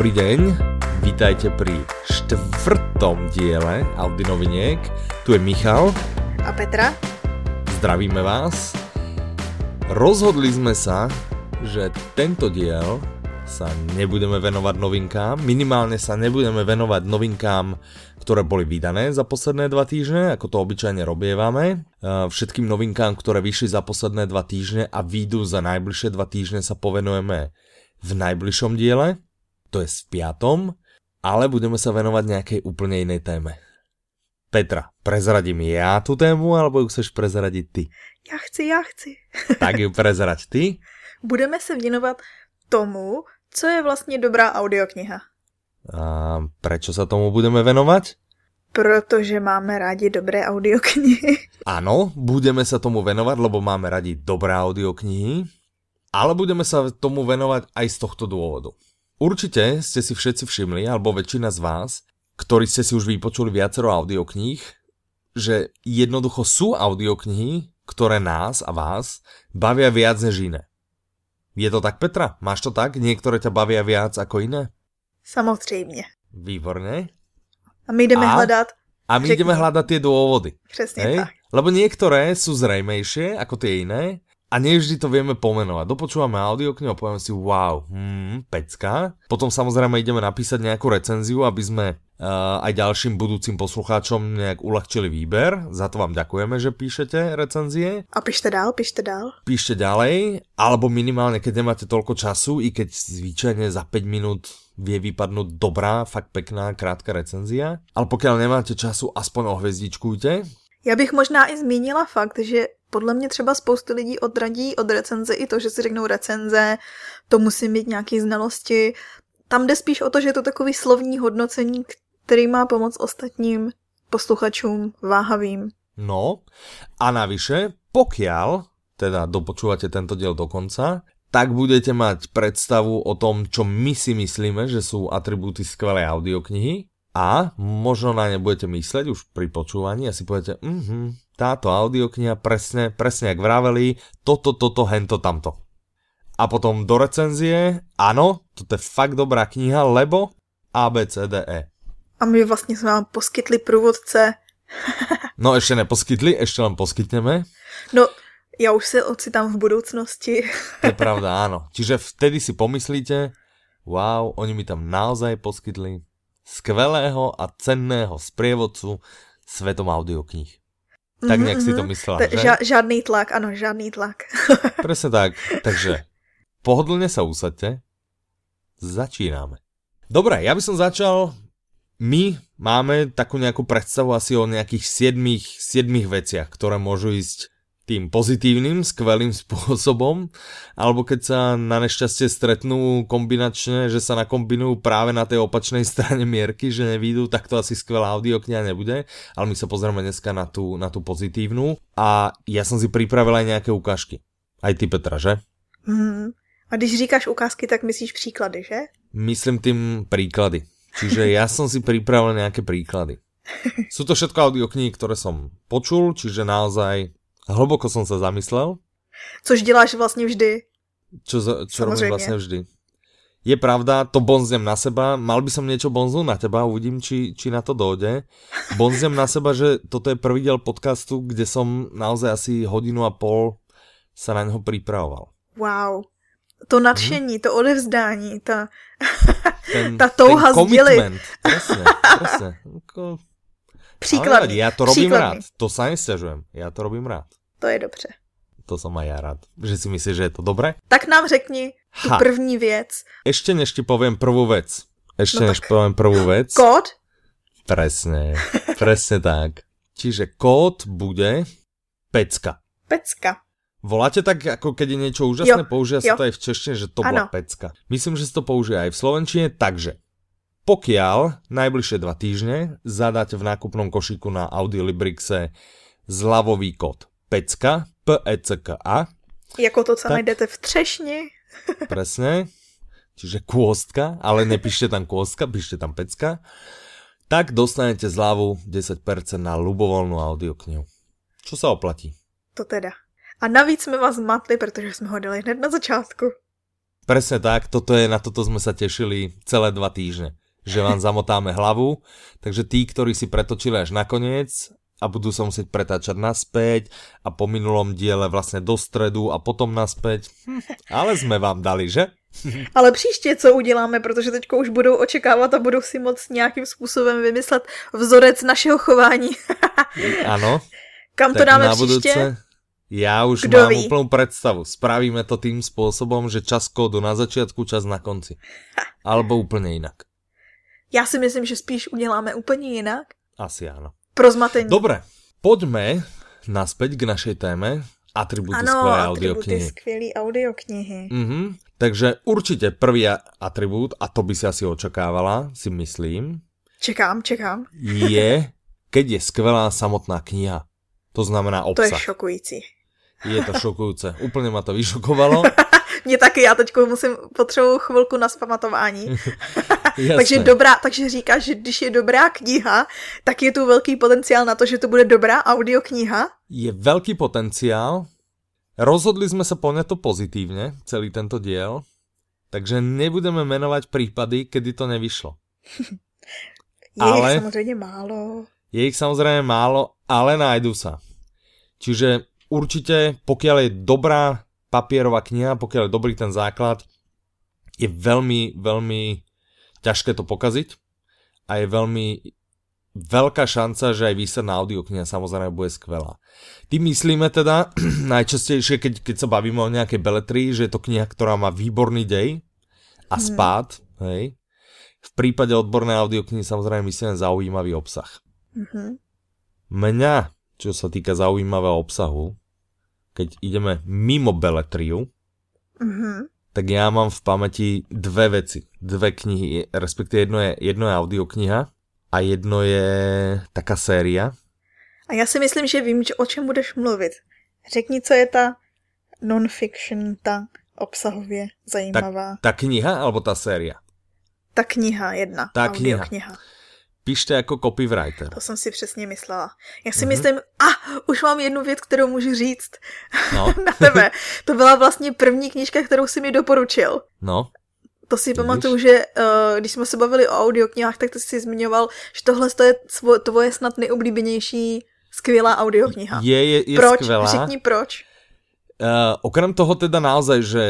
Dobrý deň, vítajte pri štvrtom diele Audi noviniek. Tu je Michal. A Petra. Zdravíme vás. Rozhodli sme sa, že tento diel sa nebudeme venovať novinkám, minimálne sa nebudeme venovať novinkám, ktoré boli vydané za posledné dva týždne, ako to obyčajne robievame. Všetkým novinkám, ktoré vyšli za posledné dva týždne a výjdu za najbližšie dva týždne sa povenujeme v najbližšom diele to je v piatom, ale budeme sa venovať nejakej úplne inej téme. Petra, prezradím ja tu tému, alebo ju chceš prezradiť ty? Já chci, já chci. tak ju prezrať ty? Budeme se věnovat tomu, co je vlastně dobrá audiokniha. A prečo sa tomu budeme venovať? Protože máme rádi dobré audioknihy. Áno, budeme sa tomu venovať, lebo máme radi dobré audioknihy, ale budeme sa tomu venovať aj z tohto dôvodu. Určite ste si všetci všimli, alebo väčšina z vás, ktorí ste si už vypočuli viacero audiokníh, že jednoducho sú audioknihy, ktoré nás a vás bavia viac než iné. Je to tak, Petra? Máš to tak? Niektoré ťa bavia viac ako iné? Samozřejmě. Výborne. A my ideme a, hľadať... A my ideme hľadať tie dôvody. Přesně Hej? tak. Lebo niektoré sú zrejmejšie ako tie iné a nevždy to vieme pomenovať. Dopočúvame audioknihu a povieme si wow, hmm, pecka. Potom samozrejme ideme napísať nejakú recenziu, aby sme uh, aj ďalším budúcim poslucháčom nejak uľahčili výber. Za to vám ďakujeme, že píšete recenzie. A píšte dál, píšte dál. Píšte ďalej, alebo minimálne, keď nemáte toľko času, i keď zvyčajne za 5 minút vie vypadnúť dobrá, fakt pekná, krátka recenzia. Ale pokiaľ nemáte času, aspoň ohvezdičkujte. Já bych možná i zmínila fakt, že podle mě třeba spoustu lidí odradí od recenze i to, že si řeknou recenze, to musí mít nějaké znalosti. Tam jde spíš o to, že je to takový slovní hodnocení, který má pomoct ostatním posluchačům váhavým. No a navyše, pokiaľ teda dopočúvate tento diel do konca, tak budete mať predstavu o tom, čo my si myslíme, že sú atribúty skvelej audioknihy a možno na ne budete mysleť už pri počúvaní a si poviete, mhm, táto audiokniha presne, presne jak vraveli, toto, toto, hento, tamto. A potom do recenzie, áno, toto je fakt dobrá kniha, lebo A, B, C, D, E. A my vlastne sme vám poskytli průvodce. no ešte neposkytli, ešte len poskytneme. No, ja už sa ocitám v budúcnosti. to je pravda, áno. Čiže vtedy si pomyslíte, wow, oni mi tam naozaj poskytli skvelého a cenného sprievodcu svetom audiokníh. Tak nejak si to mhm, myslela, že? Ža- žádný tlak, ano, žádný tlak. Presne tak. Takže pohodlne sa usadte. Začíname. Dobre, ja by som začal. My máme takú nejakú predstavu asi o nejakých 7, 7 veciach, ktoré môžu ísť tým pozitívnym, skvelým spôsobom, alebo keď sa na nešťastie stretnú kombinačne, že sa nakombinujú práve na tej opačnej strane mierky, že nevídu, tak to asi skvelá audiokniha nebude, ale my sa pozrieme dneska na tú, na tú pozitívnu a ja som si pripravil aj nejaké ukážky. Aj ty Petra, že? Mm. A když říkáš ukázky, tak myslíš příklady, že? Myslím tým príklady. Čiže ja som si pripravil nejaké príklady. Sú to všetko audioknihy, ktoré som počul, čiže naozaj Hlboko som sa zamyslel. Což děláš vlastně vždy. Čo, čo robím vlastne vždy. Je pravda, to bonznem na seba, mal by som niečo bonznúť na teba, uvidím, či, či na to dojde. Bonznem na seba, že toto je prvý diel podcastu, kde som naozaj asi hodinu a pol sa na neho pripravoval. Wow. To nadšení, hmm. to odevzdání, ta, ten, ta touha ten sdělit. Presne, presne. Příklad. Ja to robím Příkladný. rád, to sa nesťažujem, ja to robím rád. To je dobře. To som aj ja rád. Že si myslíš, že je to dobré? Tak nám řekni tu ha. první věc. Ešte než ti poviem prvú vec. Ešte no než tak. poviem prvú vec. Kód? Presne, presne tak. Čiže kód bude pecka. Pecka. Voláte tak, ako keď je niečo úžasné, jo, použia sa to aj v češtine, že to ano. bola pecka. Myslím, že sa to použije aj v slovenčine, takže pokiaľ najbližšie dva týždne zadáte v nákupnom košíku na Audiolibrixe zľavový kód pecka, P-E-C-K-A. Jako to, co tak, najdete v třešni. presne, čiže kôstka, ale nepíšte tam kôstka, píšte tam pecka. Tak dostanete zľavu 10% na ľubovoľnú audioknihu. Čo sa oplatí? To teda. A navíc jsme vás zmatli, protože jsme ho dali hned na začátku. Presne tak, toto je, na toto sme sa tešili celé dva týždne, že vám zamotáme hlavu, takže tí, ktorí si pretočili až nakoniec a budú sa musieť pretáčať naspäť a po minulom diele vlastne do stredu a potom naspäť, ale sme vám dali, že? Ale příště co uděláme, protože teďko už budou očekávat a budou si moc nějakým způsobem vymyslet vzorec našeho chování. ano. Kam to dáme příště? Ja už Kdo mám ví? úplnú predstavu. Spravíme to tým spôsobom, že čas kódu na začiatku, čas na konci. Alebo úplne inak. Já si myslím, že spíš uděláme úplně jinak. Asi áno. Pro zmatení. Dobre, poďme naspäť k našej téme. Atributy ano, skvelé audioknihy. skvělý audioknihy. Mhm. Takže určite prvý atribút, a to by si asi očakávala, si myslím. Čekám, čekám. Je, keď je skvelá samotná kniha. To znamená obsah. To je šokující. Je to šokujúce. Úplne ma to vyšokovalo. Mě taky, já teď musím potřebuju chvilku na spamatování. takže dobrá, takže říkáš, že když je dobrá kniha, tak je tu velký potenciál na to, že to bude dobrá audiokniha? Je velký potenciál. Rozhodli jsme se poňať to pozitívne, celý tento diel, takže nebudeme menovať prípady, kedy to nevyšlo. je ale... ich samozřejmě málo. Je ich samozrejme málo, ale nájdu sa. Čiže určite, pokiaľ je dobrá papierová kniha, pokiaľ je dobrý ten základ, je veľmi, veľmi ťažké to pokaziť a je veľmi veľká šanca, že aj výsledná audiokniha samozrejme bude skvelá. Tým myslíme teda najčastejšie, keď, keď sa bavíme o nejakej beletrii, že je to kniha, ktorá má výborný dej a mhm. spád, mm. hej. V prípade odbornej audioknihy samozrejme myslíme zaujímavý obsah. Mm-hmm. Mňa čo sa týka zaujímavého obsahu, keď ideme mimo beletriu, mm-hmm. Tak ja mám v pamäti dve veci, dve knihy, respektíve jedno je, jedno je audiokniha a jedno je taká séria. A já si myslím, že vím, o čem budeš mluvit. Řekni, co je ta non-fiction, ta obsahově zajímavá. Ta, ta kniha alebo ta séria? Ta kniha jedna. Ta kniha. kniha píšte jako copywriter. To jsem si přesně myslela. Já si mm-hmm. myslím, a ah, už mám jednu věc, kterou můžu říct no. na tebe. To byla vlastně první knížka, kterou si mi doporučil. No. To si pamatuju, že uh, když jsme se bavili o audioknihách, tak ty si zmiňoval, že tohle je tvoje snad nejoblíbenější skvělá audiokniha. Je, je, je proč? skvělá. Řekni proč. Uh, okrem toho teda naozaj, že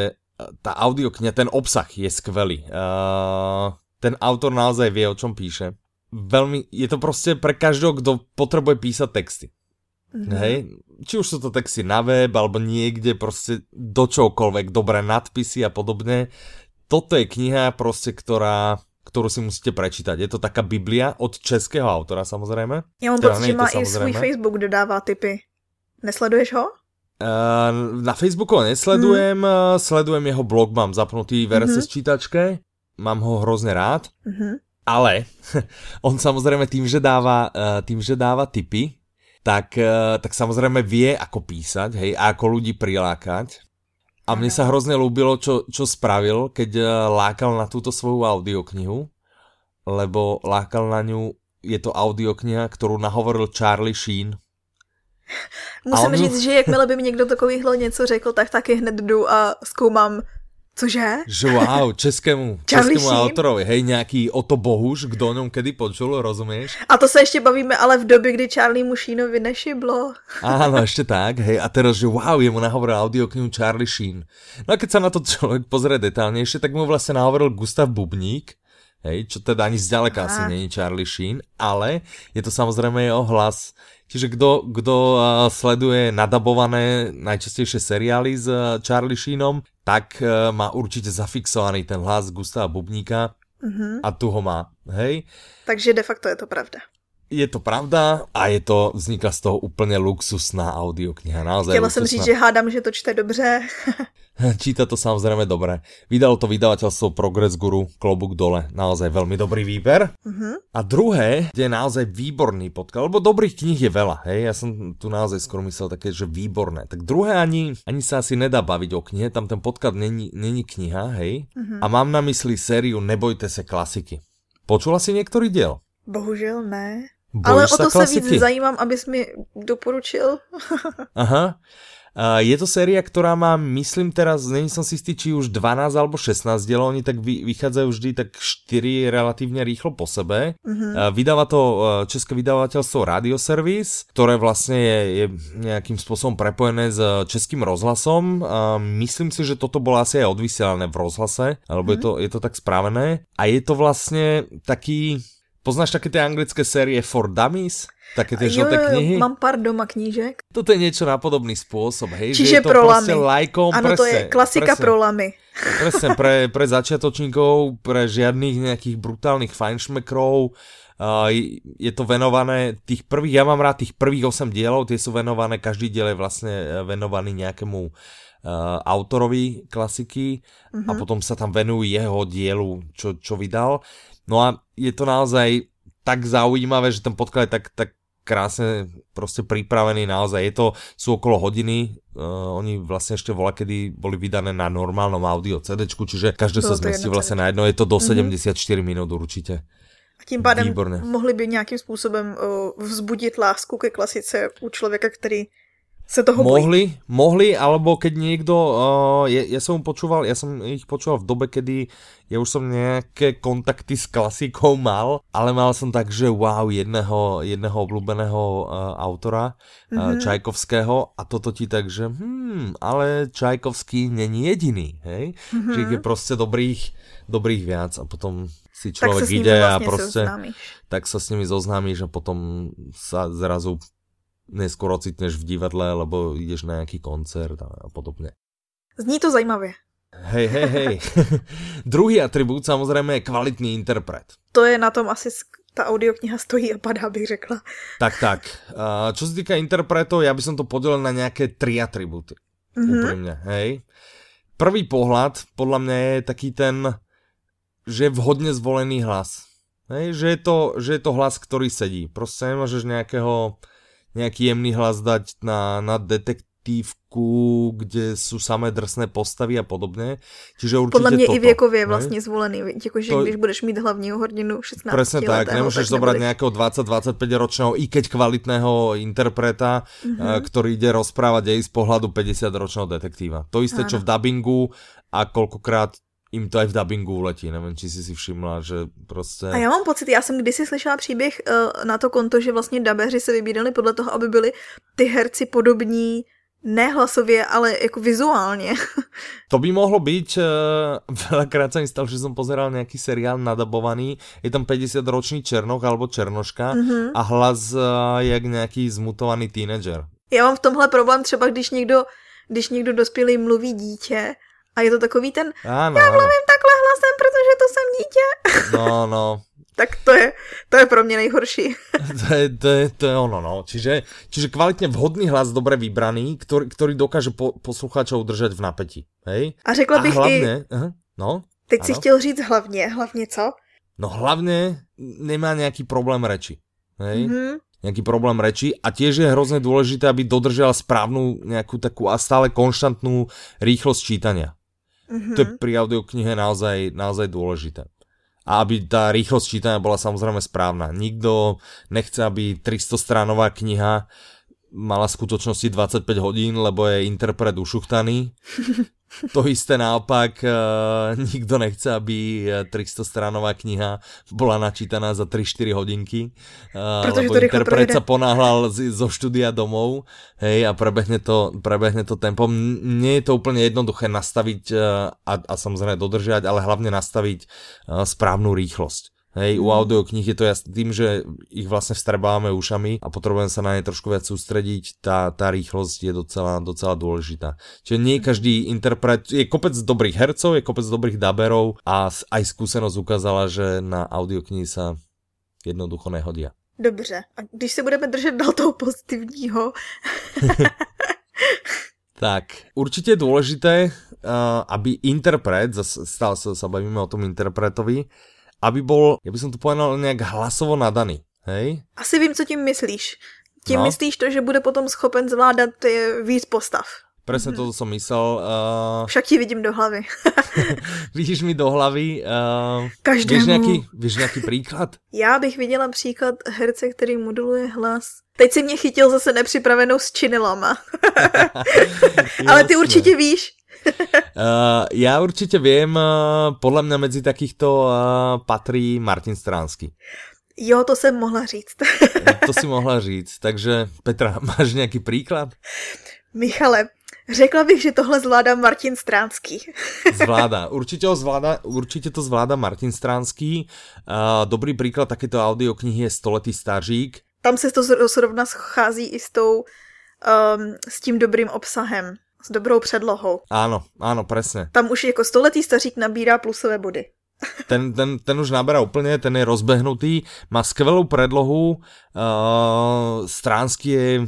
tá audiokniha, ten obsah je skvelý. Uh, ten autor naozaj vie, o čom píše veľmi, je to prostě pre každého, kdo potrebuje písať texty. Mm-hmm. Hej? Či už sú to texty na web, alebo niekde prostě do čokoľvek, dobré nadpisy a podobne. Toto je kniha prostě, ktorá ktorú si musíte prečítať. Je to taká Biblia od českého autora samozrejme. Já mám teda pocit, že má i svůj Facebook, kde dává tipy. Nesleduješ ho? Uh, na Facebooku ho nesledujem, mm. sledujem jeho blog, mám zapnutý v RSS mm-hmm. čítačke, mám ho hrozně rád. Mm-hmm ale on samozrejme tým, že dáva, eh, tým, že dáva tipy, tak, eh, tak samozrejme vie, ako písať, hej, a ako ľudí prilákať. A mne sa hrozne ľúbilo, čo, čo spravil, keď eh, lákal na túto svoju audioknihu, lebo lákal na ňu, je to audiokniha, ktorú nahovoril Charlie Sheen. Musím on... říct, že jakmile by mi někdo takovýhle něco řekl, tak taky hned jdu a zkoumám Cože? Že wow, českému, českému autorovi, hej, nějaký Oto Bohuš, kdo o něm kedy počul, rozumíš? A to se ještě bavíme, ale v době, kdy Charlie Mušínovi nešiblo. Áno, ešte tak, hej, a teraz, že wow, jemu nahovoril audioknihu Charlie Sheen. No a keď sa na to človek pozrie detálnejšie, tak mu vlastne nahovoril Gustav Bubník, hej, čo teda ani zďaleka asi není Charlie Sheen, ale je to samozrejme jeho hlas. Čiže kdo, kdo sleduje nadabované najčastejšie seriály s Charlie Sheenom, tak uh, má určitě zafixovaný ten hlas Gustava Bubníka mm-hmm. a tu ho má, hej? Takže de facto je to pravda. Je to pravda a je to, vznikla z toho úplně luxusná audiokniha. Naozaj Chtěla luxusná. jsem říct, že hádám, že to čte dobře. Číta to samozrejme dobre. Vydalo to vydavateľstvo Progress Guru, klobuk dole, naozaj veľmi dobrý výber. Uh-huh. A druhé, kde je naozaj výborný podklad, lebo dobrých kníh je veľa, hej, ja som tu naozaj skoro myslel také, že výborné. Tak druhé ani, ani sa asi nedá baviť o knihe, tam ten podklad není, není kniha, hej. Uh-huh. A mám na mysli sériu Nebojte se klasiky. Počula si niektorý diel? Bohužel ne. Bojíš Ale o to se víc zajímám, abys mi doporučil. Aha. Je to séria, ktorá má, myslím teraz, není som si istý, či už 12 alebo 16 dielov, oni tak vy, vychádzajú vždy tak 4 relatívne rýchlo po sebe. Uh, vydáva to uh, české vydavateľstvo Radioservis, ktoré vlastne je, je nejakým spôsobom prepojené s českým rozhlasom. Myslím si, že toto bolo asi aj odvysielané v rozhlase, alebo uh-huh. je, to, je to tak správené. A je to vlastne taký... Poznáš také tie anglické série For Dummies? Také tie žlté knihy? mám pár doma knížek. Toto je niečo na podobný spôsob, hej? Čiže že je to pro lamy. lajkom, Áno, to je klasika presne, pro lamy. Presne, pre, pre začiatočníkov, pre žiadnych nejakých brutálnych fajnšmekrov, Uh, je to venované, tých prvých, ja mám rád tých prvých 8 dielov, tie sú venované, každý diel je vlastne e, venovaný nejakému uh, autorovi klasiky uh-huh. a mhm. potom sa tam venujú jeho dielu, čo, čo vydal. No a je to naozaj tak zaujímavé, že ten podklad je tak, tak krásne proste pripravený naozaj. Je to, sú okolo hodiny, uh, oni vlastne ešte vola, kedy boli vydané na normálnom audio CD, čiže každé sa zmestí vlastne na jedno, je to do mm-hmm. 74 minút určite. A tím pádem Výborné. mohli by nějakým způsobem uh, vzbudit lásku ke klasice u člověka, který sa toho mohli, bojí. Mohli, alebo keď niekto, uh, ja, ja som počúval, ja som ich počúval v dobe, kedy ja už som nejaké kontakty s klasikou mal, ale mal som tak, že wow, jedného, jedného obľúbeného uh, autora, mm-hmm. uh, Čajkovského a toto ti tak, že hmm, ale Čajkovský není jediný, hej? Mm-hmm. Že je proste dobrých, dobrých viac a potom si človek ide vlastne a proste tak sa s nimi zoznámiš a potom sa zrazu neskôr ocitneš v divadle, alebo ideš na nejaký koncert a podobne. Zní to zajímavě. Hej, hej, hej. Druhý atribút samozřejmě je kvalitný interpret. To je na tom asi ta audiokniha stojí a padá, bych řekla. Tak, tak. Uh, čo se týká interpretov, ja by som to podelil na nejaké tri atributy. Mm-hmm. Úprimne, hej. Prvý pohľad, podľa mňa je taký ten, že je vhodne zvolený hlas. Hej, že je to, že je to hlas, ktorý sedí. Proste nemôžeš nejakého nejaký jemný hlas dať na, na detektívku, kde sú samé drsné postavy a podobně. Čiže určitě Podle mě toto, i věkově je vlastně zvolený, jakože to... když budeš mít hlavního hrdinu 16 Presne tak, nemôžeš tak zobrať nejakého 20-25 ročného, i keď kvalitného interpreta, mm-hmm. ktorý ide rozprávať aj z pohľadu 50 ročného detektíva. To isté, Áno. čo v dubbingu a koľkokrát im to aj v dubbingu uletí, nevím, či si si všimla, že prostě... A já mám pocit, já jsem kdysi slyšela příběh uh, na to konto, že vlastně dabeři se vybírali podle toho, aby byli ty herci podobní ne hlasově, ale jako vizuálně. To by mohlo být, uh, veľakrát sa mi stalo, že som pozeral nejaký seriál nadabovaný, je tam 50 ročný Černoch alebo Černoška mm-hmm. a hlas uh, jak nějaký zmutovaný teenager. Já mám v tomhle problém třeba, když někdo, když někdo dospělý mluví dítě a je to takový ten, ano, já mluvím takhle hlasem, protože to jsem dítě. No, no. tak to je, to je pro mě nejhorší. to, je, to, je, to je ono, no. Čiže, čiže kvalitně vhodný hlas, dobre vybraný, ktorý, ktorý dokáže po, posluchačov udržet v napětí. Hej? A řekla bych a hlavně, i... Aha, no, Teď ano. si chtěl říct hlavně, hlavně co? No hlavně nemá nějaký problém reči. Hej? Mm-hmm nejaký problém reči a tiež je hrozne dôležité, aby dodržal správnu nejakú takú a stále konštantnú rýchlosť čítania. Mm-hmm. To je pri audioknihe naozaj, naozaj dôležité. A aby tá rýchlosť čítania bola samozrejme správna. Nikto nechce, aby 300 stranová kniha mala v skutočnosti 25 hodín, lebo je interpret ušuchtaný. To isté naopak, uh, nikto nechce, aby 300 stranová kniha bola načítaná za 3-4 hodinky, uh, lebo to interpret sa ponáhľal zo štúdia domov hej, a prebehne to, prebehne to tempom. Nie je to úplne jednoduché nastaviť a, a samozrejme dodržať, ale hlavne nastaviť správnu rýchlosť. Hej, u audiokníh je to jasný tým, že ich vlastne vstrebávame ušami a potrebujeme sa na ne trošku viac sústrediť, tá, tá rýchlosť je docela, docela dôležitá. Čiže nie každý interpret, je kopec dobrých hercov, je kopec dobrých daberov a aj skúsenosť ukázala, že na audioknihy sa jednoducho nehodia. Dobře, a když se budeme držet do toho pozitivního... tak, určite je dôležité, uh, aby interpret, stále sa, sa bavíme o tom interpretovi, aby bol, ja by som to povedal, nejak hlasovo nadaný. Hej? Asi vím, co tím myslíš. Tím no. myslíš to, že bude potom schopen zvládat víc postav. Presne mm-hmm. toto som myslel. Uh... Však ti vidím do hlavy. Vidíš mi do hlavy. Uh... Každému. Víš nějaký, víš nějaký příklad? Já bych viděla příklad herce, který moduluje hlas. Teď si mě chytil zase nepřipravenou s činilama. Ale ty určitě víš. uh, já určitě vím, uh, podle mě mezi takýchto uh, patří Martin Stránsky. Jo, to jsem mohla říct. to si mohla říct, takže Petra, máš nějaký příklad? Michale, Řekla bych, že tohle zvládá Martin Stránský. zvláda, určitě, ho zvláda, určitě to zvláda Martin Stránský. Uh, dobrý příklad takéto audioknihy je Stoletý stařík. Tam se to zrovna schází i s, tou, um, s tím dobrým obsahem, s dobrou předlohou. Áno, áno, presne. Tam už jako stoletý stařík nabírá plusové body. Ten, ten, ten už naberá úplně, ten je rozbehnutý, má skvelou predlohu, uh, Stránsky je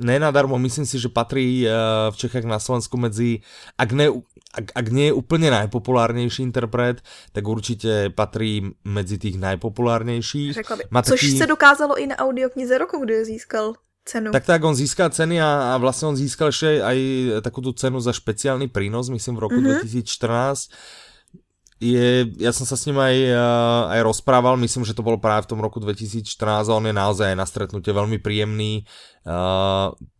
nenadarmo, myslím si, že patří uh, v Čechách na Slovensku medzi, ak, ne, ak, ak nie je úplně najpopulárnější interpret, tak určitě patří medzi tých najpopulárnějších. Řekla by. Má Což taký... se dokázalo i na audioknize roku, kde získal cenu. Tak tak, on získal ceny a, a vlastně on získal ještě aj takú tu cenu za špeciálny prínos, myslím v roku mm -hmm. 2014 je, ja som sa s ním aj, aj rozprával, myslím, že to bolo práve v tom roku 2014 a on je naozaj na stretnutie veľmi príjemný,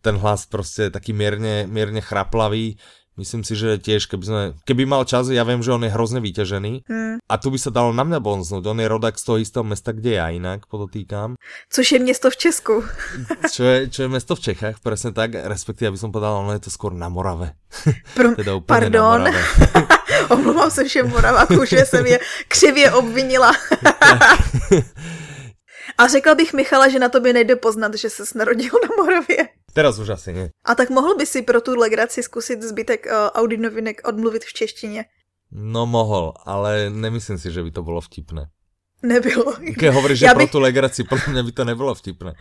ten hlas prostě taký mierne, mierne chraplavý, Myslím si, že tiež, keby, sme, keby mal čas, ja viem, že on je hrozne vyťažený. Hmm. A tu by sa dalo na mňa bonznúť. On je rodak z toho istého mesta, kde ja inak, podotýkam. Což je město v Česku. čo, je, čo je mesto v Čechách, presne tak. Respektíve, aby som povedal, ono je to skôr na Morave. Pro, teda úplne pardon. na Morave. Omlouvám se všem Moravákům, že jsem je křivě obvinila. A řekla bych Michala, že na tobě nejde poznat, že se narodil na Moravě. Teraz už asi nie. A tak mohl by si pro tu legraci zkusit zbytek uh, Audi novinek odmluvit v češtině? No mohl, ale nemyslím si, že by to bylo vtipné. Nebylo. Keď hovoríš, že bych... pro tu legraci, podle mě by to nebylo vtipné.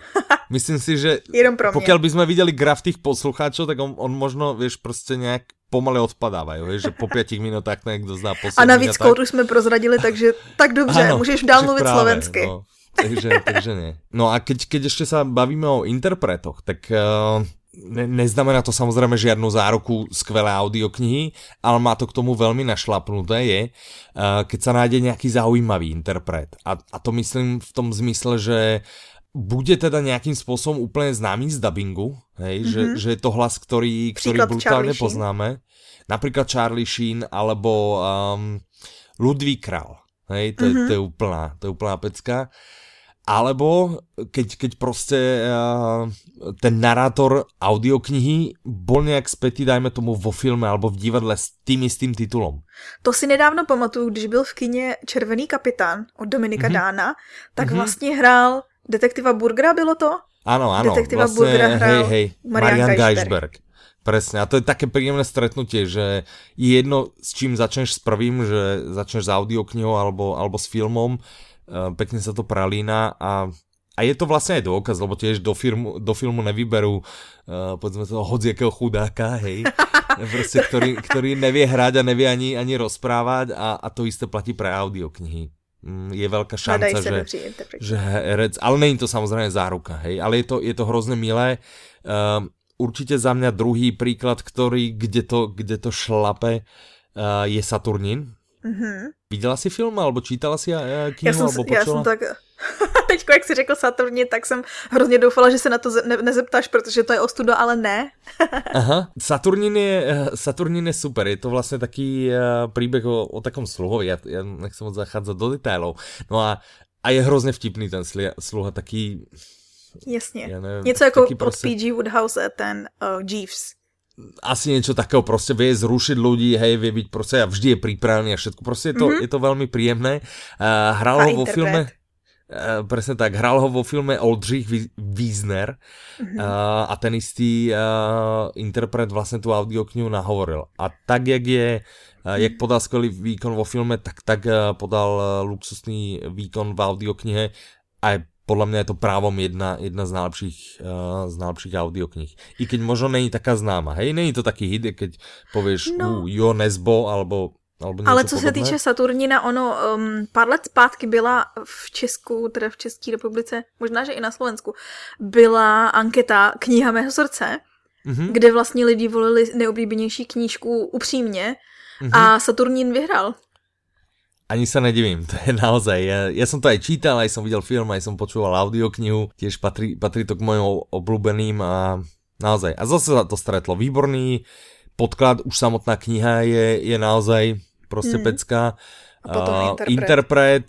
Myslím si, že Jenom pro pokiaľ by sme videli graf tých poslucháčov, tak on, on možno, vieš, prostě nějak pomaly odpadávají, vieš, že po pětich minutách někdo zná poslední. A navíc kód už jsme prozradili, takže tak dobře, ano, můžeš dál mluvit slovensky. No takže, takže nie. No a keď, keď ešte sa bavíme o interpretoch, tak uh, ne, neznamená to samozrejme žiadnu záruku skvelé audioknihy, ale má to k tomu veľmi našlapnuté je, uh, keď sa nájde nejaký zaujímavý interpret. A, a to myslím v tom zmysle, že bude teda nejakým spôsobom úplne známy z dubbingu, hej, mm-hmm. že, mhm. že je to hlas, ktorý, ktorý brutálne poznáme. Napríklad Charlie Sheen alebo um, Ludvík Kral. Hej, to, mm-hmm. to, je úplná, to je úplná pecka. Alebo keď, keď proste uh, ten narátor audioknihy bol nejak spätý, dajme tomu, vo filme alebo v divadle s tým istým titulom. To si nedávno pamatuju, když byl v kině Červený kapitán od Dominika mm-hmm. Dána, tak mm-hmm. vlastně hrál detektiva Burgera, bylo to? Áno, áno. Detektiva vlastne, Burgera hrál hej, hej, Marian, Marian Geisberg. Presne, a to je také príjemné stretnutie, že je jedno, s čím začneš s prvým, že začneš s audioknihou alebo, alebo s filmom, pekne sa to pralína a a je to vlastne aj dôkaz, lebo tiež do, firmu, do filmu nevyberú uh, povedzme toho hodziakého chudáka, hej, proste, ktorý, ktorý nevie hrať a nevie ani, ani rozprávať a, a to isté platí pre audioknihy. Mm, je veľká šanca, že, že herec, ale není to samozrejme záruka, hej, ale je to, je to hrozne milé. Uh, určite za mňa druhý príklad, ktorý, kde to, kde to šlape, uh, je Saturnin, Mm-hmm. Viděla jsi film, alebo čítala si eh, knihu, já jsem, alebo počula? Já jsem tak... Teďko, jak jsi řekl Saturně, tak jsem hrozně doufala, že se na to ne- nezeptáš, protože to je ostudo, ale ne. Aha, Saturnin je, eh, Saturnin je super, je to vlastně taký příběh o, o takom sluhovi, já, já nechci moc zachádzať do detailů. No a, a je hrozně vtipný ten sluha, taký... Jasně, nevím, něco jako od prostě... P.G. Woodhouse ten uh, Jeeves asi niečo takého, proste vie zrušiť ľudí, hej, vie byť proste a vždy je pripravený a všetko, proste je to, mm-hmm. je to veľmi príjemné. Uh, hral a ho vo filme, uh, presne tak, hral ho vo filme Oldřich Wiesner mm-hmm. uh, a ten istý uh, interpret vlastne tú audioknihu nahovoril. A tak, jak je Uh, jak podal skvelý výkon vo filme, tak tak uh, podal uh, luxusný výkon v audioknihe a podľa mňa je to právom jedna, jedna z najlepších, uh, z najlepších audioknih. I keď možno není taká známa, hej, není to taký hit, keď povieš no. uh, Jo Nesbo, alebo alebo Ale co podobné? se týče Saturnina, ono um, pár let zpátky byla v Česku, teda v České republice, možná, že i na Slovensku, byla anketa Kniha mého srdce, mm-hmm. kde vlastně lidi volili nejoblíbenější knížku upřímně mm-hmm. a Saturnín vyhrál. Ani sa nedivím, to je naozaj. Ja, ja som to aj čítal, aj som videl film, aj som počúval audioknihu, tiež patrí, patrí to k mojim obľúbeným a naozaj. A zase sa to stretlo. Výborný podklad, už samotná kniha je, je naozaj proste mm. pecka. A potom uh, interpret. interpret,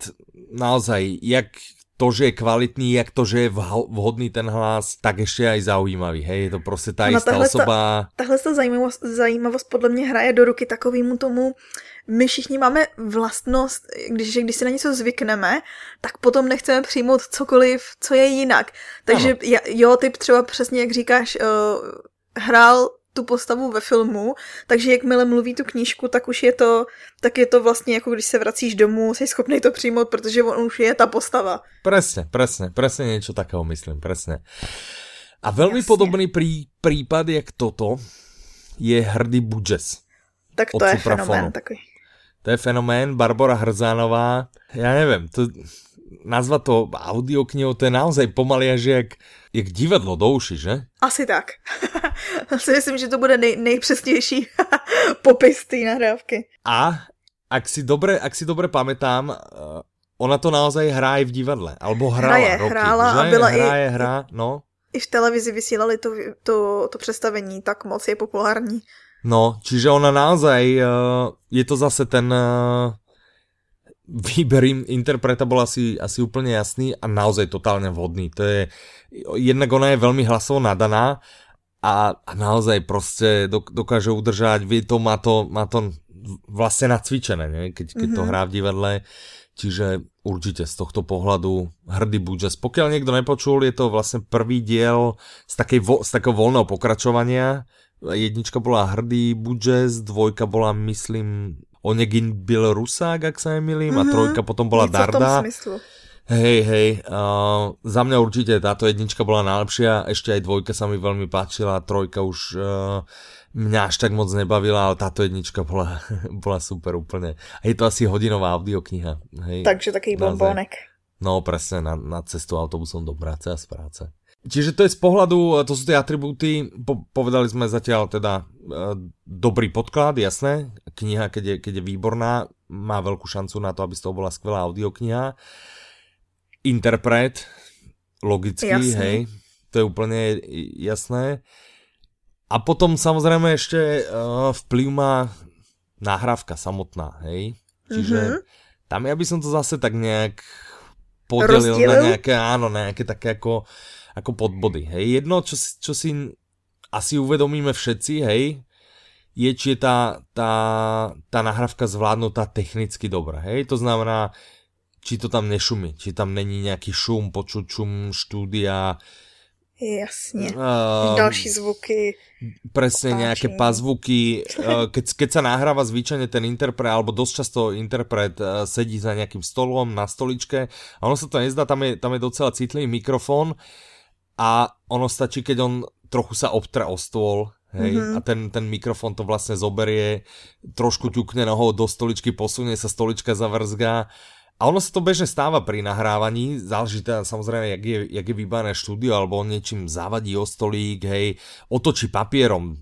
naozaj, jak to, že je kvalitný, jak to, že je vhodný ten hlas, tak ještě aj zaujímavý, hej, je to prostě ta no, istá osoba. tahle ta zajímavost, zajímavost podle mě hraje do ruky takovýmu tomu, my všichni máme vlastnost, když, když si na něco zvykneme, tak potom nechceme přijmout cokoliv, co je jinak. Takže ano. jo, typ třeba přesně, jak říkáš, uh, hrál tu postavu ve filmu, takže jakmile mluví tu knížku, tak už je to, tak je to vlastně jako když se vracíš domů, jsi schopný to přijmout, protože on už je ta postava. Presne, presne, presne niečo takého myslím, presne. A veľmi Jasne. podobný prí, prípad, jak toto, je hrdý Budges. Tak to je fenomén takový. To je fenomén, Barbara Hrzánová, ja neviem, to, nazvat to audioknihou, to je naozaj pomaly až jak, jak divadlo do uši, že? Asi tak. si myslím, že to bude nej, nejpřesnější popis té nahrávky. A ak si dobre, ak si dobre pamätám, eh, ona to naozaj hrá aj v divadle, alebo hrala Hraje, roky, hrála že? a byla Hraje, i, hra, no. I v televizi vysílali to, to, to představení, tak moc je populární. No, čiže ona naozaj, uh, je to zase ten uh, výber interpreta bol asi, asi úplne jasný a naozaj totálne vhodný. To je, jednak ona je veľmi hlasovo nadaná a, a naozaj proste dokáže udržať, vie to, má to, má to vlastne nacvičené, ne? Keď, keď mm-hmm. to mhm. hrá v divadle. Čiže určite z tohto pohľadu hrdý Budges. Pokiaľ niekto nepočul, je to vlastne prvý diel z, takej vo, z takého voľného pokračovania. Jednička bola hrdý Budges, dvojka bola, myslím, Onegin byl Rusák, ak sa nemýlim, mm-hmm. a mhm. trojka potom bola Něco Darda. Hej, hej, uh, za mňa určite táto jednička bola najlepšia, ešte aj dvojka sa mi veľmi páčila, trojka už uh, mňa až tak moc nebavila, ale táto jednička bola, bola super úplne. A je to asi hodinová audiokniha. Hej, Takže taký bombónek. No presne, na, na cestu autobusom do práce a z práce. Čiže to je z pohľadu, to sú tie atribúty, po, povedali sme zatiaľ teda e, dobrý podklad, jasné, kniha, keď je, keď je výborná, má veľkú šancu na to, aby z toho bola skvelá audiokniha. Interpret, logicky, jasné. hej, to je úplne jasné. A potom samozrejme ešte uh, vplyv má nahrávka samotná, hej. Čiže mm-hmm. tam ja by som to zase tak nejak podelil Rozdielil? na nejaké, áno, nejaké také ako ako podbody. Hej. Jedno, čo, čo si asi uvedomíme všetci, hej, je, či je tá, tá, tá nahrávka zvládnutá technicky dobre. Hej. To znamená, či to tam nešumí, či tam není nejaký šum, počuť šum štúdia. Jasne. Uh, Další zvuky. Presne, opáčení. nejaké pazvuky. Uh, keď, keď sa nahráva zvyčajne ten interpret, alebo dosť často interpret uh, sedí za nejakým stolom na stoličke a ono sa to nezdá, tam je, tam je docela citlivý mikrofón. Uh, a ono stačí, keď on trochu sa obtra o stôl, hej, mm-hmm. a ten, ten mikrofon to vlastne zoberie, trošku ťukne nohou do stoličky, posunie sa stolička zavrzgá a ono sa to bežne stáva pri nahrávaní, záleží teda samozrejme, jak je, jak je vybané štúdio, alebo on niečím zavadí o stolík, hej, otočí papierom.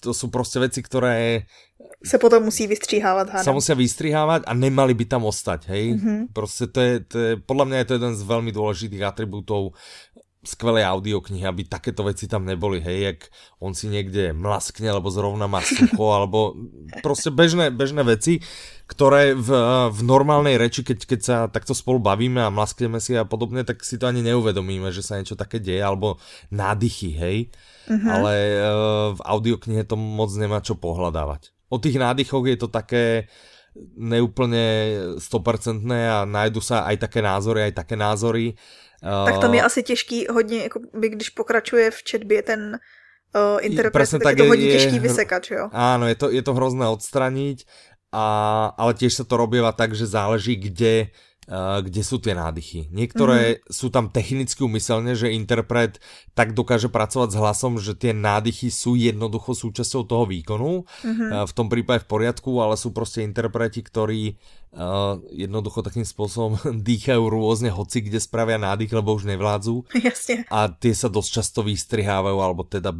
To sú proste veci, ktoré se potom musí vystříhávat, hádam. Sa musia vystříhávat a nemali by tam ostať, hej. Mm-hmm. Proste to je, to je, podľa mňa je to jeden z veľmi dôležitých atribútov skvelé audioknihy, aby takéto veci tam neboli, hej, jak on si niekde mlaskne, alebo zrovna má sucho, alebo proste bežné, bežné veci, ktoré v, v normálnej reči, keď, keď sa takto spolu bavíme a mlaskneme si a podobne, tak si to ani neuvedomíme, že sa niečo také deje, alebo nádychy, hej, uh-huh. ale uh, v audioknihe to moc nemá čo pohľadávať. O tých nádychoch je to také neúplne 100% a nájdu sa aj také názory, aj také názory tak tam je asi těžký hodně, jako by když pokračuje v četbě ten uh, interpret, tak, tak je to hodně je, těžký vysekat, jo? Áno, je to, je to hrozné odstraniť, a, ale tiež sa to robieva tak, že záleží, kde Uh, kde sú tie nádychy. Niektoré mm-hmm. sú tam technicky umyselne, že interpret tak dokáže pracovať s hlasom, že tie nádychy sú jednoducho súčasťou toho výkonu. Mm-hmm. V tom prípade v poriadku, ale sú proste interpreti, ktorí uh, jednoducho takým spôsobom dýchajú rôzne, hoci kde spravia nádych, lebo už nevládzu. Jasne. A tie sa dosť často vystrihávajú, alebo teda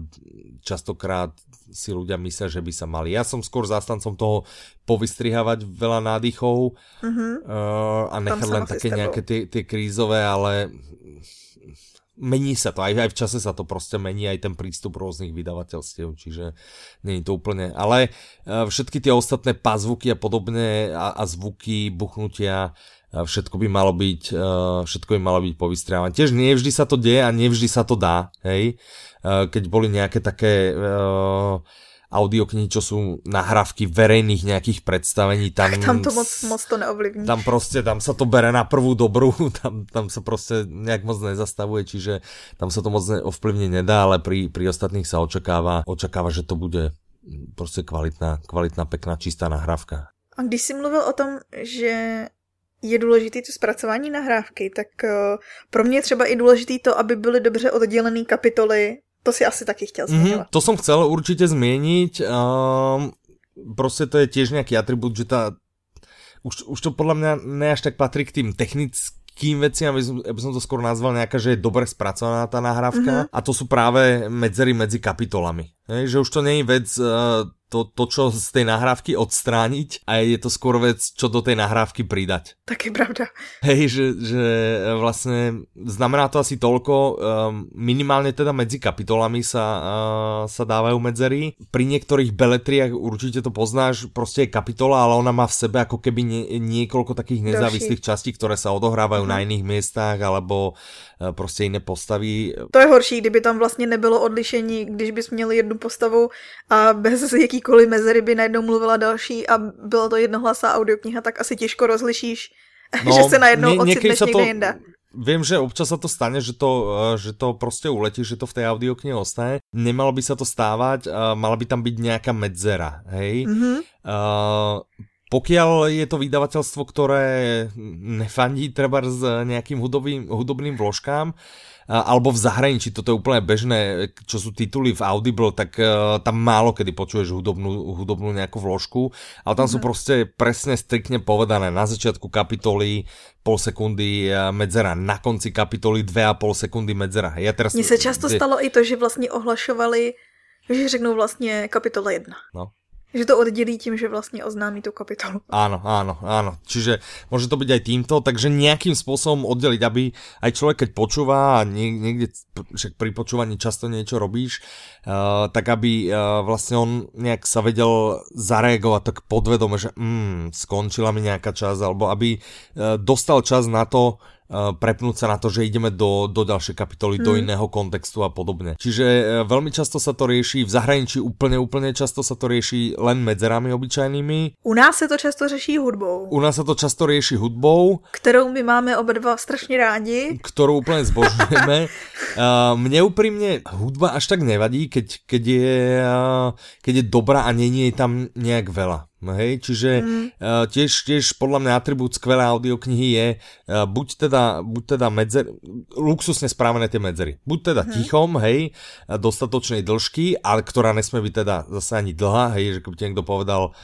častokrát si ľudia myslia, že by sa mali. Ja som skôr zástancom toho povystrihávať veľa nádychov uh-huh. uh, a nechať len také nejaké tie, tie krízové, ale mení sa to, aj, aj v čase sa to proste mení, aj ten prístup rôznych vydavateľstiev, čiže nie je to úplne, ale uh, všetky tie ostatné pazvuky a podobne a, a zvuky, buchnutia, uh, všetko by malo byť, uh, všetko by malo byť povystrihávané. Tiež nie vždy sa to deje a nevždy sa to dá, hej, keď boli nejaké také uh, audioknihy, čo sú nahrávky verejných nejakých predstavení. Tam, tam to moc, moc to neovlivní. Tam proste, tam sa to bere na prvú dobrú, tam, tam sa proste nejak moc nezastavuje, čiže tam sa to moc ovplyvniť nedá, ale pri, pri ostatných sa očakáva, očakáva, že to bude proste kvalitná, kvalitná, pekná, čistá nahrávka. A když si mluvil o tom, že je důležité to zpracování nahrávky, tak uh, pro mě třeba i důležitý to, aby byly dobře oddělené kapitoly to si asi taky chtěl změnit. Mm-hmm, to som chcel určite změnit. Um, prostě to je tiež nejaký atribút, že tá už, už to podľa mňa ne až tak patrí k tým technickým veciam, aby som, aby som to skôr nazval nejaká, že je dobre spracovaná tá nahrávka mm-hmm. a to sú práve medzery medzi kapitolami. Hej, že už to nie je vec uh, to, to, čo z tej nahrávky odstrániť a je to skôr vec, čo do tej nahrávky pridať. Tak je pravda. Hej, že, že vlastne znamená to asi toľko, um, minimálne teda medzi kapitolami sa, uh, sa dávajú medzery. Pri niektorých beletriach určite to poznáš, proste je kapitola, ale ona má v sebe ako keby nie, niekoľko takých nezávislých Další. častí, ktoré sa odohrávajú uh-huh. na iných miestach alebo uh, proste iné postavy. To je horší, kdyby tam vlastně nebylo odlišení, když bys měl jednu postavu a bez jaký jakýkoliv mezery by najednou mluvila další a byla to jednohlasá audiokniha, tak asi těžko rozlišíš, no, že se najednou nie, ocitneš někde jinde. Viem, že občas sa to stane, že to, eh, že to proste uletí, že to v tej audioknihe ostane. Nemalo by sa to stávať, uh, mala by tam byť nejaká medzera, hej? Mm-hmm. Uh, pokiaľ je to vydavateľstvo, ktoré nefandí treba s nejakým hudobným, hudobným vložkám, alebo v zahraničí, toto je úplne bežné, čo sú tituly v Audible, tak uh, tam málo kedy počuješ hudobnú, hudobnú nejakú vložku, ale tam mm-hmm. sú mhm. proste presne striktne povedané na začiatku kapitoly pol sekundy medzera, na konci kapitoly dve a pol sekundy medzera. Ja teraz... Mně se často stalo i to, že vlastně ohlašovali, že řeknou vlastně kapitola 1. No. Že to oddělí tím, že vlastně oznámí tu kapitolu. Áno, áno, áno. Čiže môže to byť aj týmto, takže nejakým spôsobom oddeliť, aby aj človek, keď počúva a niekde, však pri počúvaní často niečo robíš, uh, tak aby uh, vlastne on nejak sa vedel zareagovať tak podvedome, že mm, skončila mi nejaká čas, alebo aby uh, dostal čas na to, prepnúť sa na to, že ideme do, do ďalšej kapitoly, hmm. do iného kontextu a podobne. Čiže eh, veľmi často sa to rieši, v zahraničí úplne, úplne často sa to rieši len medzerami obyčajnými. U nás se to často řeší hudbou. U nás sa to často rieši hudbou. Kterou my máme oba dva strašne rádi. Ktorú úplne zbožňujeme. mne úprimne hudba až tak nevadí, keď, keď, je, keď je dobrá a nie je tam nejak veľa. No hej, čiže mm. uh, tiež, tiež podľa mňa atribút skvelé audioknihy je uh, buď teda, buď teda medzer, luxusne správené tie medzery. Buď teda mm. tichom, hej, dostatočnej dĺžky, ale ktorá nesmie byť teda zase ani dlhá, hej, že keby ti niekto povedal,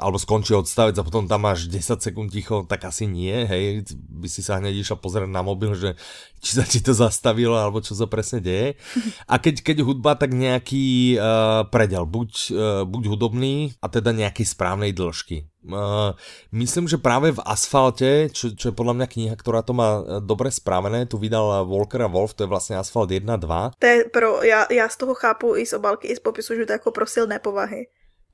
alebo skončí odstavec a potom tam máš 10 sekúnd ticho, tak asi nie, hej, by si sa hneď išiel pozrieť na mobil, že či sa ti to zastavilo, alebo čo sa presne deje. A keď, keď hudba, tak nejaký uh, predel, buď, uh, buď hudobný a teda nejakej správnej dĺžky. Uh, myslím, že práve v Asfalte, čo, čo je podľa mňa kniha, ktorá to má dobre správené, tu vydal Walker a Wolf, to je vlastne Asfalt 1 2. To je pro, já, já z toho chápu i z obálky, i z popisu, že to je jako pro silné povahy.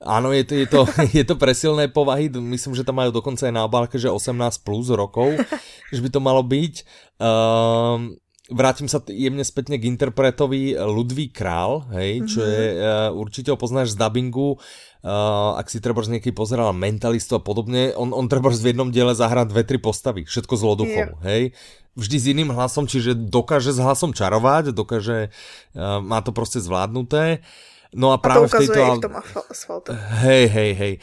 Áno, je to, je, to, je to pre silné povahy, myslím, že tam majú dokonca aj na obálke, že 18 plus rokov, že by to malo byť. Um, vrátim sa jemne spätne k interpretovi Ludvík Král, hej, čo je, uh, určite ho poznáš z dubbingu, uh, ak si treba niekedy pozeral Mentalistu a podobne, on, on treba v jednom diele zahrať dve, tri postavy, všetko s loduchom, yeah. hej, vždy s iným hlasom, čiže dokáže s hlasom čarovať, dokáže, uh, má to proste zvládnuté. Uh, No a práve a to v tejto... v tom asfalte. Hej, hej, hej.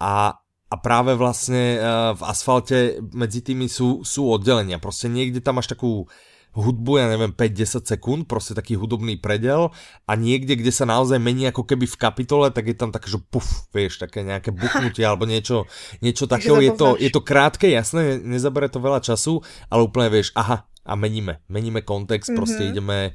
A, a práve vlastne uh, v asfalte medzi tými sú, sú oddelenia. Proste niekde tam máš takú hudbu, ja neviem, 5-10 sekúnd, proste taký hudobný predel a niekde, kde sa naozaj mení ako keby v kapitole, tak je tam také, že puf, vieš, také nejaké buchnutie alebo niečo, niečo takého. Je to, je to krátke, jasné, nezabere to veľa času, ale úplne vieš, aha, a meníme, meníme kontext, mm-hmm. proste ideme,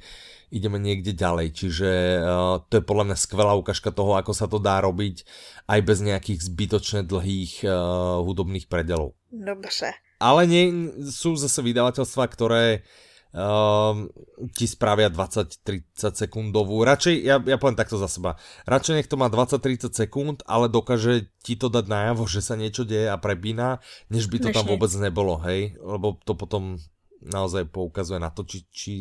ideme niekde ďalej. Čiže uh, to je podľa mňa skvelá ukážka toho, ako sa to dá robiť aj bez nejakých zbytočne dlhých uh, hudobných predelov. Dobře. Ale nie, sú zase vydavateľstva, ktoré uh, ti spravia 20-30 sekundovú. Radšej, ja, ja poviem takto za seba, radšej nech to má 20-30 sekúnd, ale dokáže ti to dať najavo, že sa niečo deje a prebína, než by to než tam vôbec nebolo, hej? Lebo to potom naozaj poukazuje na to, či, či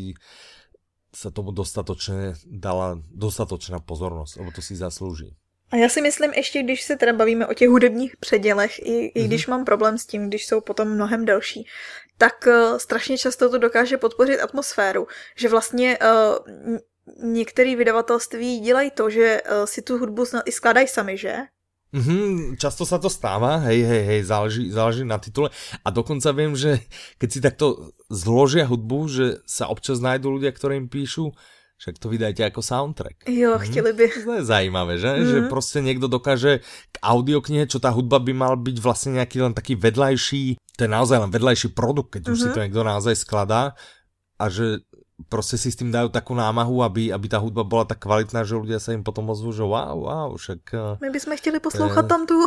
sa tomu dostatočne dala dostatočná pozornost, lebo to si zaslouží. A já si myslím, ještě když se teda bavíme o těch hudebních předělech, i, mm-hmm. i když mám problém s tím, když jsou potom mnohem delší, tak uh, strašně často to dokáže podpořit atmosféru, že vlastně uh, některé vydavatelství dělají to, že uh, si tu hudbu i skládají sami, že? Mm-hmm, často sa to stáva, hej, hej, hej, záleží, záleží na titule. A dokonca viem, že keď si takto zložia hudbu, že sa občas nájdú ľudia, ktorí im píšu, však to vydajte ako soundtrack. Jo, chtěli by. To je zajímavé, že? Mm-hmm. Že prostě někdo dokáže k audioknihe, čo tá hudba by mal byť vlastne nejaký len taký vedľajší, to je naozaj len vedľajší produkt, keď mm-hmm. už si mhm. to niekto naozaj skladá a že prostě si s tým dajú takú námahu, aby, aby ta hudba byla tak kvalitná, že ľudia sa im potom ozvú, že wow, wow, však... Eh, My bychom chtěli poslouchat je... tam tu...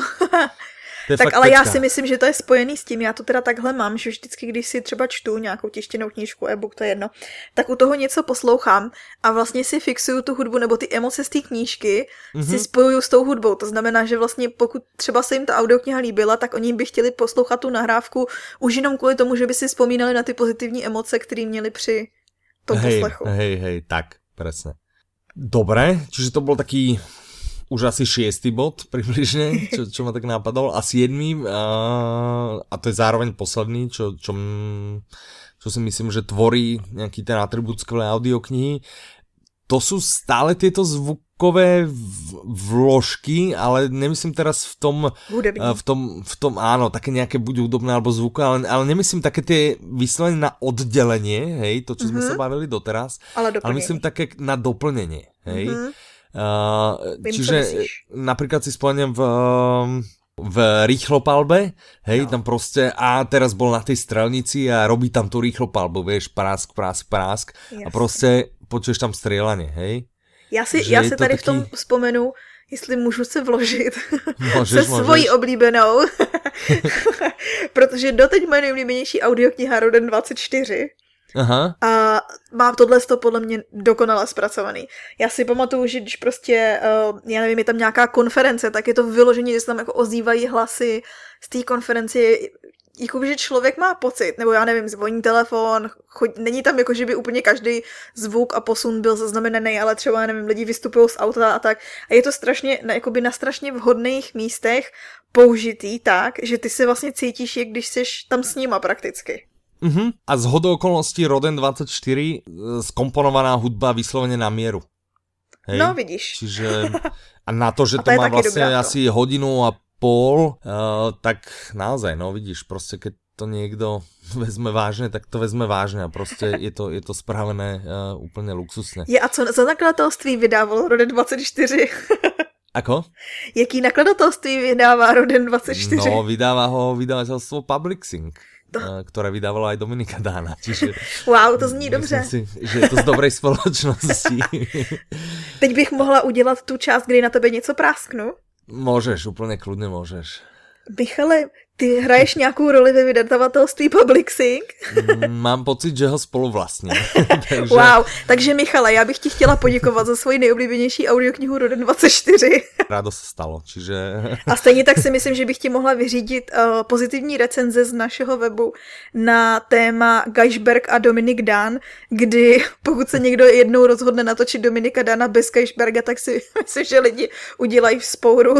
tak ale já si myslím, že to je spojený s tím. Já to teda takhle mám, že vždycky, když si třeba čtu nějakou tištěnou knížku, e-book, to je jedno, tak u toho něco poslouchám a vlastně si fixuju tu hudbu nebo ty emoce z té knížky mm-hmm. si spojuju s tou hudbou. To znamená, že vlastně pokud třeba se jim ta audiokniha líbila, tak oni by chtěli poslouchat tu nahrávku už jenom kvůli tomu, že by si vzpomínali na ty pozitivní emoce, které měli při tom hej, poslechu. Hej, hej, tak, presne. Dobre, čiže to bol taký už asi šiestý bod približne, čo, čo ma tak napadol. A siedmý, a, a to je zároveň posledný, čo, čo, čo si myslím, že tvorí nejaký ten atribút skvelé audioknihy. To sú stále tieto zvuk, zvukové vložky, ale nemyslím teraz v tom, Hudební. v tom, v tom, áno, také nejaké buď hudobné alebo zvukové, ale, ale nemyslím také tie vyslovene na oddelenie, hej, to, čo mm-hmm. sme mhm. sa bavili doteraz, ale, ale myslím také na doplnenie, hej. Mm-hmm. Uh, Vím, čiže napríklad si spomeniem v v rýchlopalbe, hej, no. tam prostě a teraz bol na tej strelnici a robí tam tú rýchlopalbu, vieš, prásk, prásk, prásk Jasne. a prostě počuješ tam strieľanie, hej. Já si, já si tady taky... v tom vzpomenu, jestli můžu se vložit můžeš, se svojí můžeš. oblíbenou, protože doteď moje nejoblíbenější audiokniha Roden 24 Aha. A mám tohle to podle mě dokonale zpracovaný. Já si pamatuju, že když prostě, uh, já nevím, je tam nějaká konference, tak je to vyložení, že se tam jako ozývají hlasy z té konference, jako, že člověk má pocit, nebo já nevím, zvoní telefon, chod, není tam jako, že by úplně každý zvuk a posun byl zaznamenaný, ale třeba, nevím, lidi vystupují z auta a tak. A je to strašně, na, jakoby na strašně vhodných místech použitý tak, že ty se vlastně cítíš, jak když jsi tam s nima prakticky. Uh-huh. A z hodou okolností Roden 24 e, skomponovaná hudba vyslovene na mieru. Hej? No, vidíš. Čiže a na to, že to, to má vlastně asi hodinu a pol, uh, tak naozaj, no vidíš, prostě keď to niekto vezme vážne, tak to vezme vážne a prostě je to, je to spravené uh, úplně luxusně. Je a co za nakladatelství vydávalo Roden 24? Ako? Jaký nakladatelství vydává Roden 24? No, vydává ho vydavatelstvo Publixing. To... Eh, ktoré vydávalo aj Dominika Dána. Čiže wow, to zní dobře. Si, že je to z dobrej spoločnosti. Teď bych mohla udělat tu část, kdy na tebe něco prásknu. Môžeš, úplne kľudne môžeš. Michale, ty hraješ nějakou roli ve vydavatelství Publixing? Mm, mám pocit, že ho spolu vlastně. takže... Wow, takže Michale, já bych ti chtěla poděkovat za svoji nejoblíbenější audioknihu Roden 24. Rádo se stalo, čiže... A stejně tak si myslím, že bych ti mohla vyřídit uh, pozitivní recenze z našeho webu na téma Geisberg a Dominik Dan, kdy pokud se někdo jednou rozhodne natočit Dominika Dana bez Geisberga, tak si myslím, že lidi udělají spouru.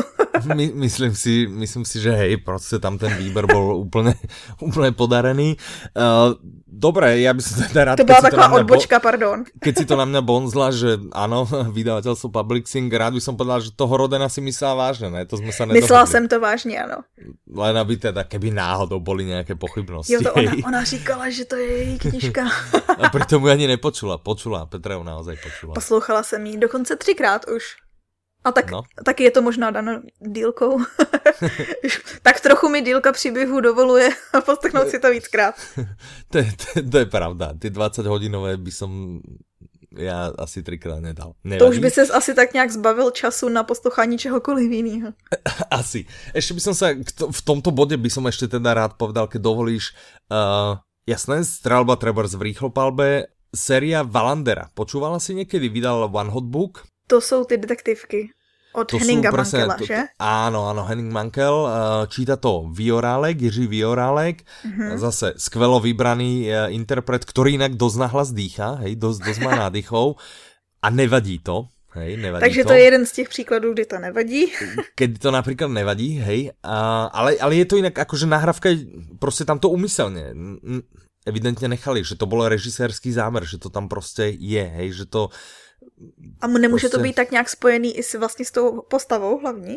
My, myslím, si, myslím si, že hej, prostě tam ten ten výber bol úplne, úplne podarený. Uh, dobre, ja by som teda rád... To bola taková odbočka, bo- pardon. Keď si to na mňa bonzla, že áno, vydavateľstvo Publixing, rád by som povedal, že toho Roden Odena si myslela vážne, ne? To sme sa nedohodli. Myslela jsem to vážně, ano. Len aby teda, keby náhodou boli nějaké pochybnosti. Jo, to ona, ona říkala, že to je její knižka. A pritom ju ani nepočula. Počula, Petra ju naozaj počula. Poslouchala jsem ji dokonce třikrát už. A tak, no. taky je to možná dano dílkou. tak trochu mi dílka příběhu dovoluje postrhnout si to víckrát. to, je, to, to je pravda. Ty 20 hodinové by som já asi třikrát nedal. Nevadí. To už by ses asi tak nějak zbavil času na poslouchání čehokoliv jiného. Asi. Ještě by som sa, v tomto bode by som ešte teda rád povedal, keď dovolíš, uh, jasné, strelba Trebors v rýchlopalbe, séria Valandera. Počúvala si někdy, vydal One Hot Book? To jsou ty detektivky. Od to Henninga presne, Mankela, to, že? Áno, áno, Henning Mankel. Uh, číta to Viorálek, Jiří Viorálek. Uh-huh. Zase skvelo vybraný uh, interpret, ktorý inak dosť nahlas dýcha, hej, dosť, dosť má nádychov. A nevadí to. Hej, nevadí Takže to. to je jeden z těch příkladů, kdy to nevadí. Keď to například nevadí, hej. A, ale, ale je to jinak, akože nahrávka, prostě tam to umyselně evidentně nechali, že to byl režisérský zámer, že to tam prostě je, hej, že to a nemůže prostě... to být tak nějak spojený i s, vlastně s tou postavou hlavní?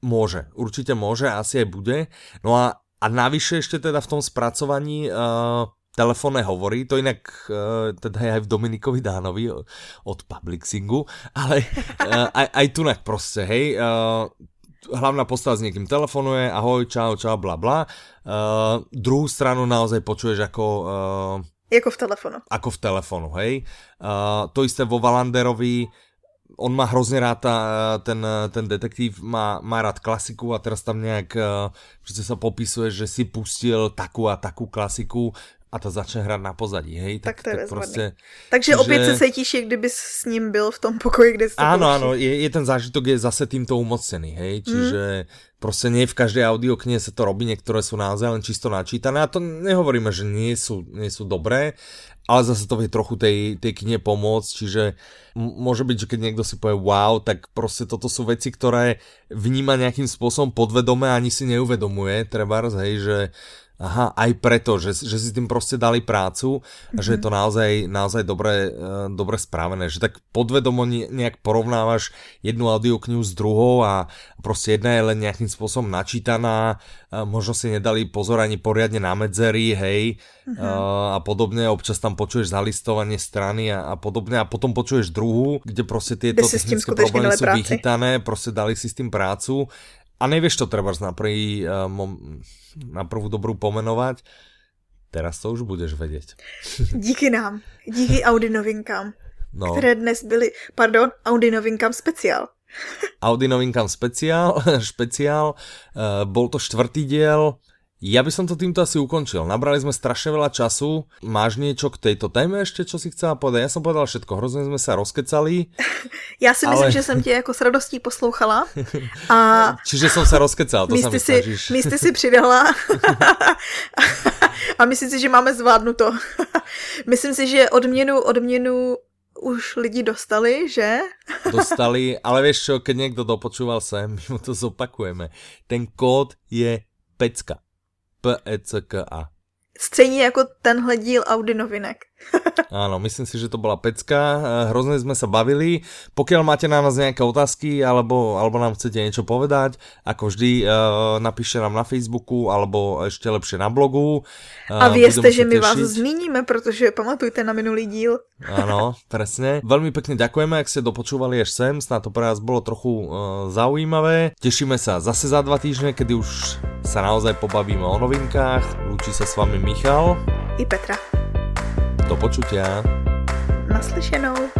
Môže, určite môže, asi aj bude. No a, a navyše ešte teda v tom spracovaní uh, telefónne hovory, to inak uh, teda je aj v Dominikovi Dánovi od Publixingu, ale uh, aj, aj tunak proste, hej, uh, hlavná postava s niekým telefonuje, ahoj, čau, čau, bla, bla. Uh, druhú stranu naozaj počuješ ako uh, jako v telefonu. Ako v telefonu, hej. Uh, to isté vo Valanderovi, on má hrozně rád ta, ten, ten detektív, má, má rád klasiku a teraz tam nějak uh, sa popisuje, že si pustil takú a takú klasiku a to začne hrát na pozadí, hej? Tak, tak to je tak prostě, Takže čiže... opět se cítíš, jak kdyby s ním byl v tom pokoji, kde jste Áno, áno, je, je ten zážitok je zase týmto umocnený, hej? Čiže mm. Prostě nie v každej audioknihe sa to robí, niektoré sú naozaj len čisto načítané. A to nehovoríme, že nie sú, nie sú dobré, ale zase to vie trochu tej, tej knihe pomôcť, čiže môže byť, že keď niekto si povie wow, tak prostě toto sú veci, ktoré vníma nejakým spôsobom podvedome a ani si neuvedomuje, trebárs, hej, že Aha, aj preto, že, že si tým prostě dali prácu mm-hmm. že je to naozaj, naozaj dobre, uh, dobre správené. Že tak podvedomo nejak porovnávaš jednu audioknihu s druhou a prostě jedna je len nejakým spôsobom načítaná, uh, možno si nedali pozor ani poriadne na medzery, hej, mm-hmm. a podobne. Občas tam počuješ zalistovanie strany a, a podobne a potom počuješ druhú, kde prostě tieto technické problémy sú vychytané, prostě dali si s tým prácu a nevieš to treba na, prvý, uh, na prvú dobrú pomenovať, teraz to už budeš vedieť. Díky nám, díky Audi novinkám, no. které dnes byly, pardon, Audi novinkám speciál. Audi novinkám speciál, špeciál, uh, bol to štvrtý diel, ja by som to týmto asi ukončil. Nabrali sme strašne veľa času. Máš niečo k tejto téme ešte, čo si chcela povedať? Ja som povedal všetko, hrozně sme sa rozkecali. Já si ale... myslím, že jsem tě jako s radostí poslouchala. A... Čiže som sa rozkecal, to místy sa mi si, místy si přidala. a myslím si, že máme zvládnuto. myslím si, že odměnu, odměnu už lidi dostali, že? dostali, ale vieš čo, keď niekto dopočúval sem, my mu to zopakujeme. Ten kód je pecka. P-E-C-K-A. Stejně jako tenhle díl Audi novinek. Áno, myslím si, že to bola pecka. Hrozne sme sa bavili. Pokiaľ máte na nás nejaké otázky alebo, alebo nám chcete niečo povedať, ako vždy, uh, napíšte nám na Facebooku alebo ešte lepšie na blogu. Uh, A vieste, že my tešiť. vás zmíníme, protože pamatujte na minulý díl. Áno, presne. Veľmi pekne ďakujeme, ak ste dopočúvali až sem. Snad to pre vás bolo trochu uh, zaujímavé. Tešíme sa zase za dva týždne, kedy už sa naozaj pobavíme o novinkách. Lúči sa s vami Michal. I Petra. Do počutia. Naslyšenou.